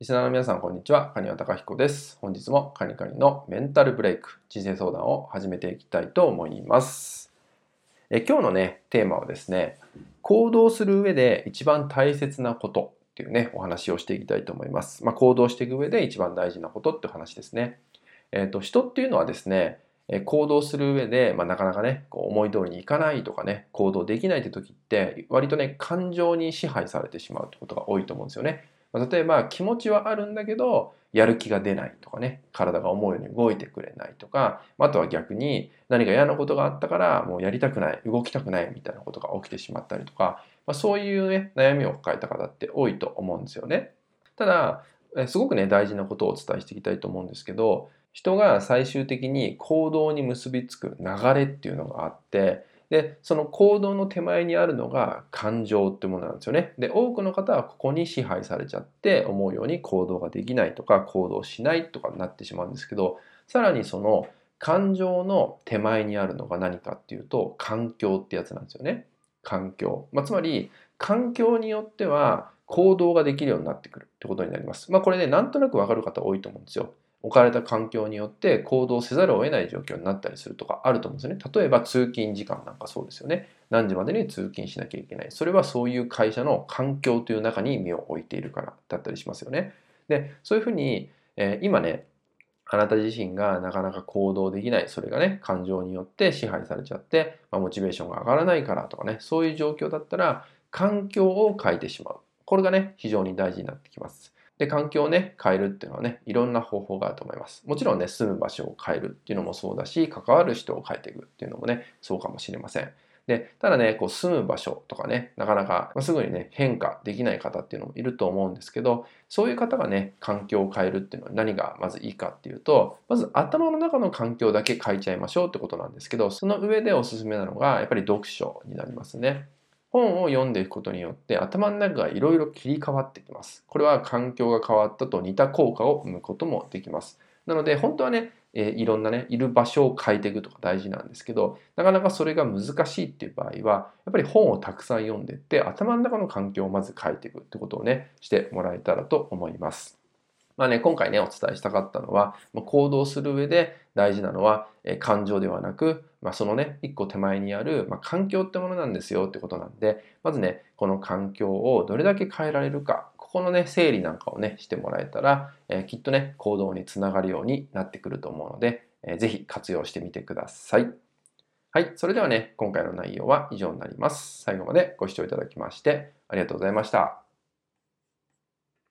リスナーの皆さん、こんにちは。カニワタカヒコです。本日もカニカニのメンタルブレイク、人生相談を始めていきたいと思います。え今日のね、テーマはですね、行動する上で一番大切なことっていうね、お話をしていきたいと思います。まあ、行動していく上で一番大事なことって話ですね。えっ、ー、と、人っていうのはですね、行動する上で、まあ、なかなかね、こう思い通りにいかないとかね、行動できないって時って、割とね、感情に支配されてしまうってことが多いと思うんですよね。例えば気持ちはあるんだけどやる気が出ないとかね体が思うように動いてくれないとかあとは逆に何か嫌なことがあったからもうやりたくない動きたくないみたいなことが起きてしまったりとか、まあ、そういうね悩みを抱えた方って多いと思うんですよね。ただすごくね大事なことをお伝えしていきたいと思うんですけど人が最終的に行動に結びつく流れっていうのがあってで、その行動の手前にあるのが感情ってものなんですよね。で、多くの方はここに支配されちゃって思うように行動ができないとか行動しないとかになってしまうんですけど、さらにその感情の手前にあるのが何かっていうと環境ってやつなんですよね。環境。まあ、つまり環境によっては行動ができるようになってくるってことになります。まあこれね、なんとなくわかる方多いと思うんですよ。置かれた環境によって行動せざるを得ない状況になったりするとかあると思うんですよね。例えば通勤時間なんかそうですよね。何時までに通勤しなきゃいけない。それはそういう会社の環境という中に身を置いているからだったりしますよね。で、そういうふうに、えー、今ね、あなた自身がなかなか行動できない。それがね、感情によって支配されちゃって、まあ、モチベーションが上がらないからとかね、そういう状況だったら、環境を変えてしまう。これがね、非常に大事になってきます。で、環境をね、変えるっていうのはね、いろんな方法があると思います。もちろんね、住む場所を変えるっていうのもそうだし、関わる人を変えていくっていうのもね、そうかもしれません。で、ただね、こう住む場所とかね、なかなかすぐにね、変化できない方っていうのもいると思うんですけど、そういう方がね、環境を変えるっていうのは何がまずいいかっていうと、まず頭の中の環境だけ変えちゃいましょうってことなんですけど、その上でおすすめなのが、やっぱり読書になりますね。本を読んでいくことによって頭の中がいろいろ切り替わってきます。これは環境が変わったと似た効果を生むこともできます。なので本当はね、えー、いろんなね、いる場所を変えていくとか大事なんですけど、なかなかそれが難しいっていう場合は、やっぱり本をたくさん読んでいって頭の中の環境をまず変えていくってことをね、してもらえたらと思います。まあね、今回ね、お伝えしたかったのはま、行動する上で大事なのは、え感情ではなく、まあ、そのね、一個手前にある、まあ、環境ってものなんですよってことなんで、まずね、この環境をどれだけ変えられるか、ここのね、整理なんかをね、してもらえたら、えー、きっとね、行動につながるようになってくると思うので、えー、ぜひ活用してみてください。はい。それではね、今回の内容は以上になります。最後までご視聴いただきましてありがとうございました。